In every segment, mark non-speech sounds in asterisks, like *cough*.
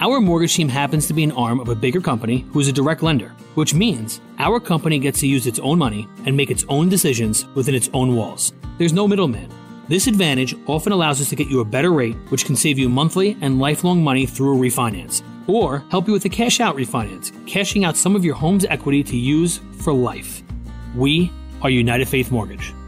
Our mortgage team happens to be an arm of a bigger company who is a direct lender, which means our company gets to use its own money and make its own decisions within its own walls. There's no middleman. This advantage often allows us to get you a better rate, which can save you monthly and lifelong money through a refinance, or help you with a cash out refinance, cashing out some of your home's equity to use for life. We are United Faith Mortgage.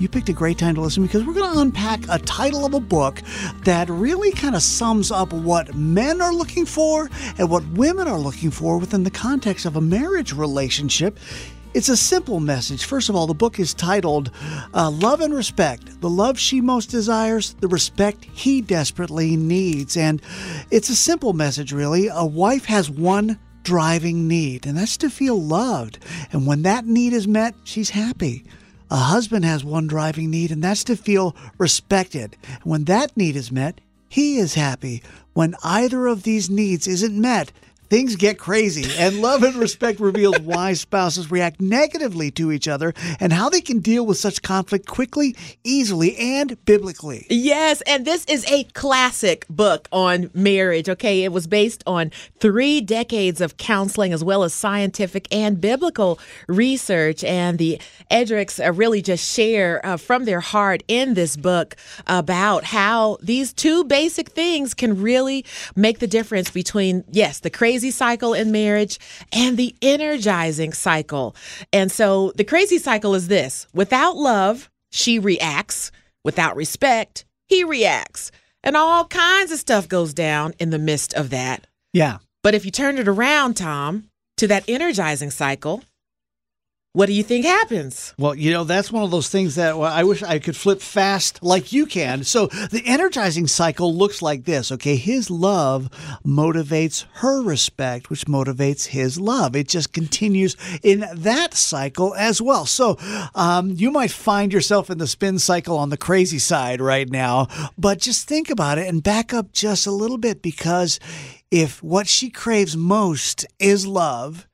you picked a great time to listen because we're going to unpack a title of a book that really kind of sums up what men are looking for and what women are looking for within the context of a marriage relationship. It's a simple message. First of all, the book is titled uh, Love and Respect The Love She Most Desires, the Respect He Desperately Needs. And it's a simple message, really. A wife has one driving need, and that's to feel loved. And when that need is met, she's happy. A husband has one driving need, and that's to feel respected. When that need is met, he is happy. When either of these needs isn't met, things get crazy. And Love and Respect reveals why *laughs* spouses react negatively to each other and how they can deal with such conflict quickly, easily, and biblically. Yes, and this is a classic book on marriage. Okay, it was based on three decades of counseling as well as scientific and biblical research. And the Eggerichs uh, really just share uh, from their heart in this book about how these two basic things can really make the difference between, yes, the crazy crazy cycle in marriage and the energizing cycle. And so the crazy cycle is this without love, she reacts. Without respect, he reacts. And all kinds of stuff goes down in the midst of that. Yeah. But if you turn it around, Tom, to that energizing cycle, what do you think happens? Well, you know, that's one of those things that well, I wish I could flip fast like you can. So the energizing cycle looks like this, okay? His love motivates her respect, which motivates his love. It just continues in that cycle as well. So um, you might find yourself in the spin cycle on the crazy side right now, but just think about it and back up just a little bit because if what she craves most is love,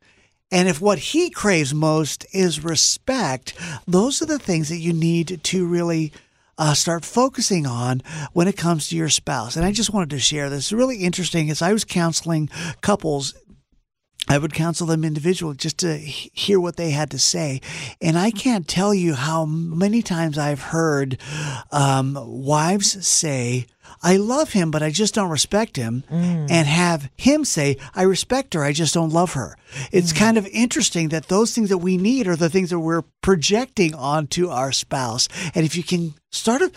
and if what he craves most is respect, those are the things that you need to really uh, start focusing on when it comes to your spouse. And I just wanted to share this. It's really interesting as I was counseling couples I would counsel them individually just to hear what they had to say. And I can't tell you how many times I've heard um, wives say, I love him, but I just don't respect him. Mm. And have him say, I respect her, I just don't love her. It's mm. kind of interesting that those things that we need are the things that we're projecting onto our spouse. And if you can sort of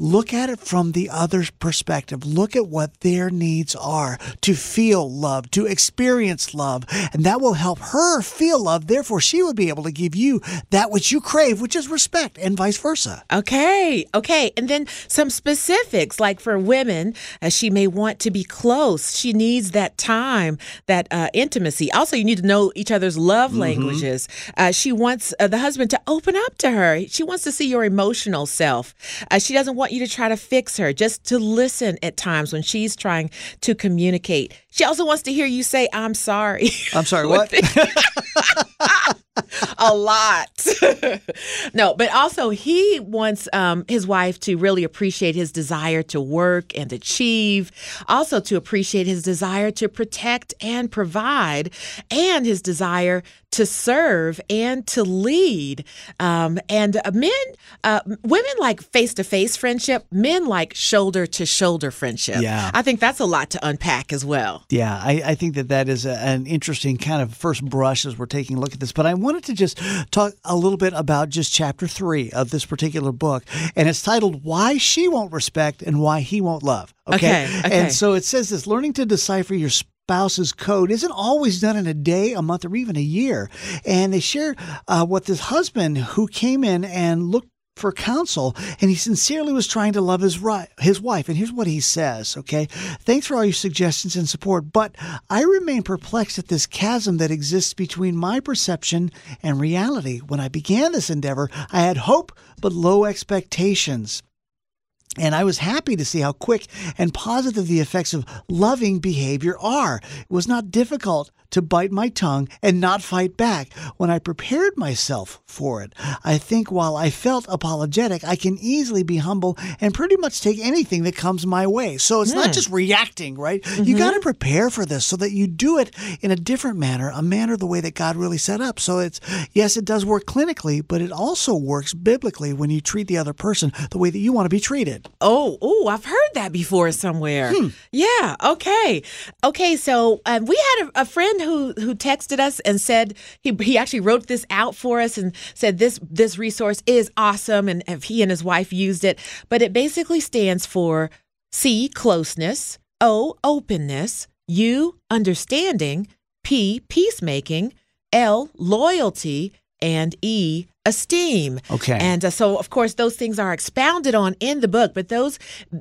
look at it from the other's perspective. Look at what their needs are to feel love, to experience love, and that will help her feel love. Therefore, she will be able to give you that which you crave, which is respect, and vice versa. Okay, okay. And then some specifics, like for women, uh, she may want to be close. She needs that time, that uh, intimacy. Also, you need to know each other's love mm-hmm. languages. Uh, she wants uh, the husband to open up to her. She wants to see your emotional self. Uh, she doesn't want you to try to fix her, just to listen at times when she's trying to communicate. She also wants to hear you say, I'm sorry. I'm sorry, *laughs* what? *laughs* a lot. *laughs* no, but also he wants um, his wife to really appreciate his desire to work and achieve, also to appreciate his desire to protect and provide, and his desire to serve and to lead. Um, and uh, men, uh, women like face to face friendship, men like shoulder to shoulder friendship. Yeah. I think that's a lot to unpack as well. Yeah, I, I think that that is a, an interesting kind of first brush as we're taking a look at this. But I wanted to just talk a little bit about just chapter three of this particular book. And it's titled Why She Won't Respect and Why He Won't Love. Okay. okay, okay. And so it says this learning to decipher your spouse's code isn't always done in a day, a month, or even a year. And they share uh, what this husband who came in and looked for counsel and he sincerely was trying to love his right, his wife. And here's what he says okay? Thanks for all your suggestions and support but i remain perplexed at this chasm that exists between my perception and reality. When i began this endeavor i had hope but low expectations and I was happy to see how quick and positive the effects of loving behavior are. It was not difficult to bite my tongue and not fight back when I prepared myself for it. I think while I felt apologetic, I can easily be humble and pretty much take anything that comes my way. So it's not just reacting, right? Mm-hmm. You got to prepare for this so that you do it in a different manner, a manner the way that God really set up. So it's, yes, it does work clinically, but it also works biblically when you treat the other person the way that you want to be treated. Oh, oh, I've heard that before somewhere. Hmm. Yeah. Okay. Okay. So um, we had a, a friend who who texted us and said he he actually wrote this out for us and said this this resource is awesome and he and his wife used it, but it basically stands for C closeness, O openness, U understanding, P peacemaking, L loyalty, and E esteem. Okay. And uh, so, of course, those things are expounded on in the book, but those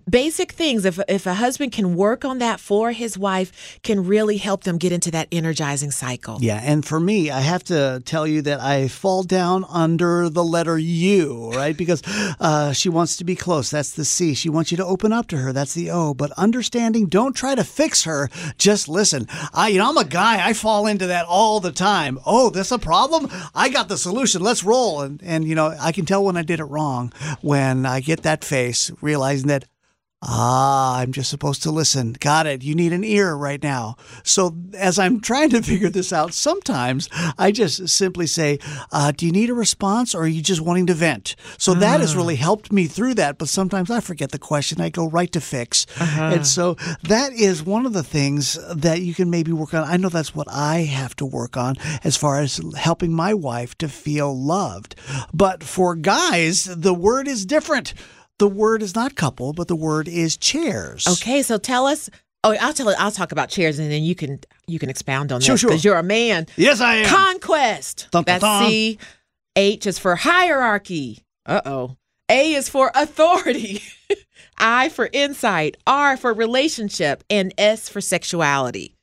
basic things, if, if a husband can work on that for his wife, can really help them get into that energizing cycle. Yeah. And for me, I have to tell you that I fall down under the letter U, right? Because uh, she wants to be close. That's the C. She wants you to open up to her. That's the O. But understanding, don't try to fix her. Just listen. I, you know, I'm a guy. I fall into that all the time. Oh, this a problem? I got the solution. Let's roll and and you know I can tell when I did it wrong when I get that face realizing that Ah, I'm just supposed to listen. Got it. You need an ear right now. So, as I'm trying to *laughs* figure this out, sometimes I just simply say, uh, Do you need a response or are you just wanting to vent? So, that has really helped me through that. But sometimes I forget the question. I go right to fix. Uh-huh. And so, that is one of the things that you can maybe work on. I know that's what I have to work on as far as helping my wife to feel loved. But for guys, the word is different the word is not couple, but the word is chairs. Okay, so tell us. Oh, I'll tell. I'll talk about chairs, and then you can you can expound on sure, that because sure. you're a man. Yes, I am. Conquest. Dun, dun, dun. That's C. H is for hierarchy. Uh oh. A is for authority. *laughs* I for insight. R for relationship, and S for sexuality.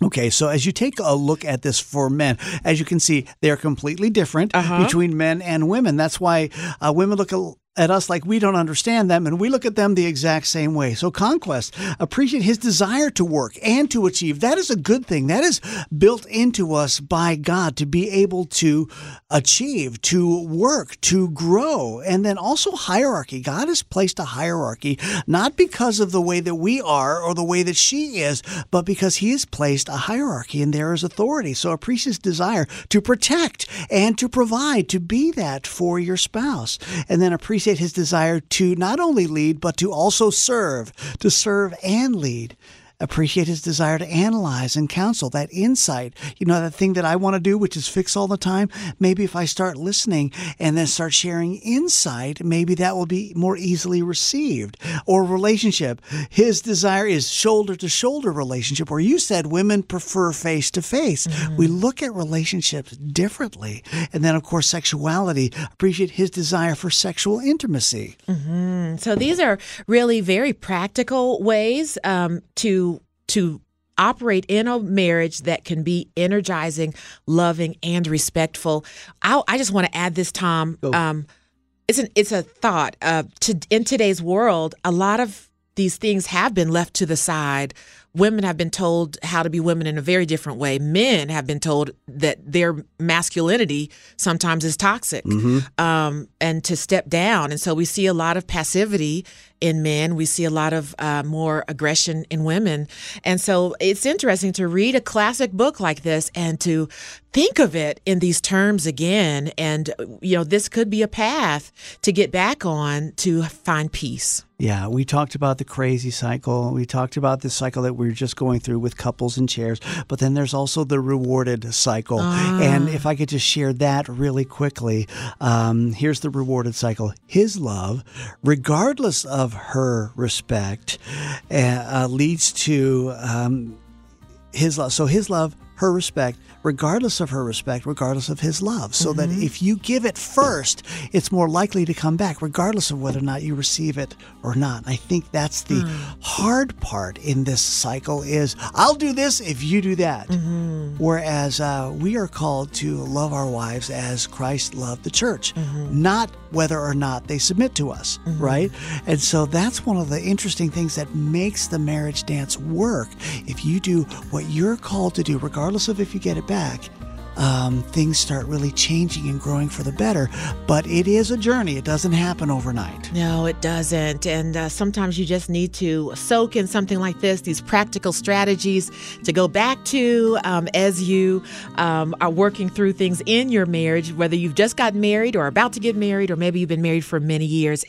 Okay, so as you take a look at this for men, as you can see, they're completely different uh-huh. between men and women. That's why uh, women look a at us like we don't understand them, and we look at them the exact same way. So, conquest, appreciate his desire to work and to achieve. That is a good thing. That is built into us by God to be able to achieve, to work, to grow. And then also hierarchy. God has placed a hierarchy, not because of the way that we are or the way that she is, but because he has placed a hierarchy and there is authority. So, appreciate his desire to protect and to provide, to be that for your spouse. And then appreciate his desire to not only lead, but to also serve, to serve and lead appreciate his desire to analyze and counsel, that insight. You know, that thing that I want to do, which is fix all the time. Maybe if I start listening and then start sharing insight, maybe that will be more easily received. Or relationship. His desire is shoulder to shoulder relationship, where you said women prefer face to face. We look at relationships differently. And then, of course, sexuality. Appreciate his desire for sexual intimacy. Mm-hmm. So these are really very practical ways um, to to operate in a marriage that can be energizing, loving, and respectful. I, I just want to add this, Tom. Um, it's an it's a thought. Uh, to in today's world, a lot of these things have been left to the side women have been told how to be women in a very different way. Men have been told that their masculinity sometimes is toxic mm-hmm. um, and to step down. And so we see a lot of passivity in men. We see a lot of uh, more aggression in women. And so it's interesting to read a classic book like this and to think of it in these terms again. And, you know, this could be a path to get back on to find peace. Yeah, we talked about the crazy cycle. We talked about the cycle that we're just going through with couples and chairs, but then there's also the rewarded cycle. Ah. And if I could just share that really quickly, um, here's the rewarded cycle. His love, regardless of her respect, uh, uh leads to um, his love. So his love, her respect, regardless of her respect, regardless of his love. So that mm-hmm. if you give it first, it's more likely to come back, regardless of whether or not you receive it or not. I think that's the mm. hard part in this cycle is I'll do this if you do that. Mm-hmm. Whereas uh, we are called to love our wives as Christ loved the church, mm-hmm. not whether or not they submit to us, mm-hmm. right? And so that's one of the interesting things that makes the marriage dance work. If you do what you're called to do, regardless of if you get it back, um, things start really changing and growing for the better. But it is a journey, it doesn't happen overnight. No, it doesn't. And uh, sometimes you just need to soak in something like this, these practical strategies to go back to um, as you um, are working through things in your marriage, whether you've just got married or about to get married, or maybe you've been married for many years.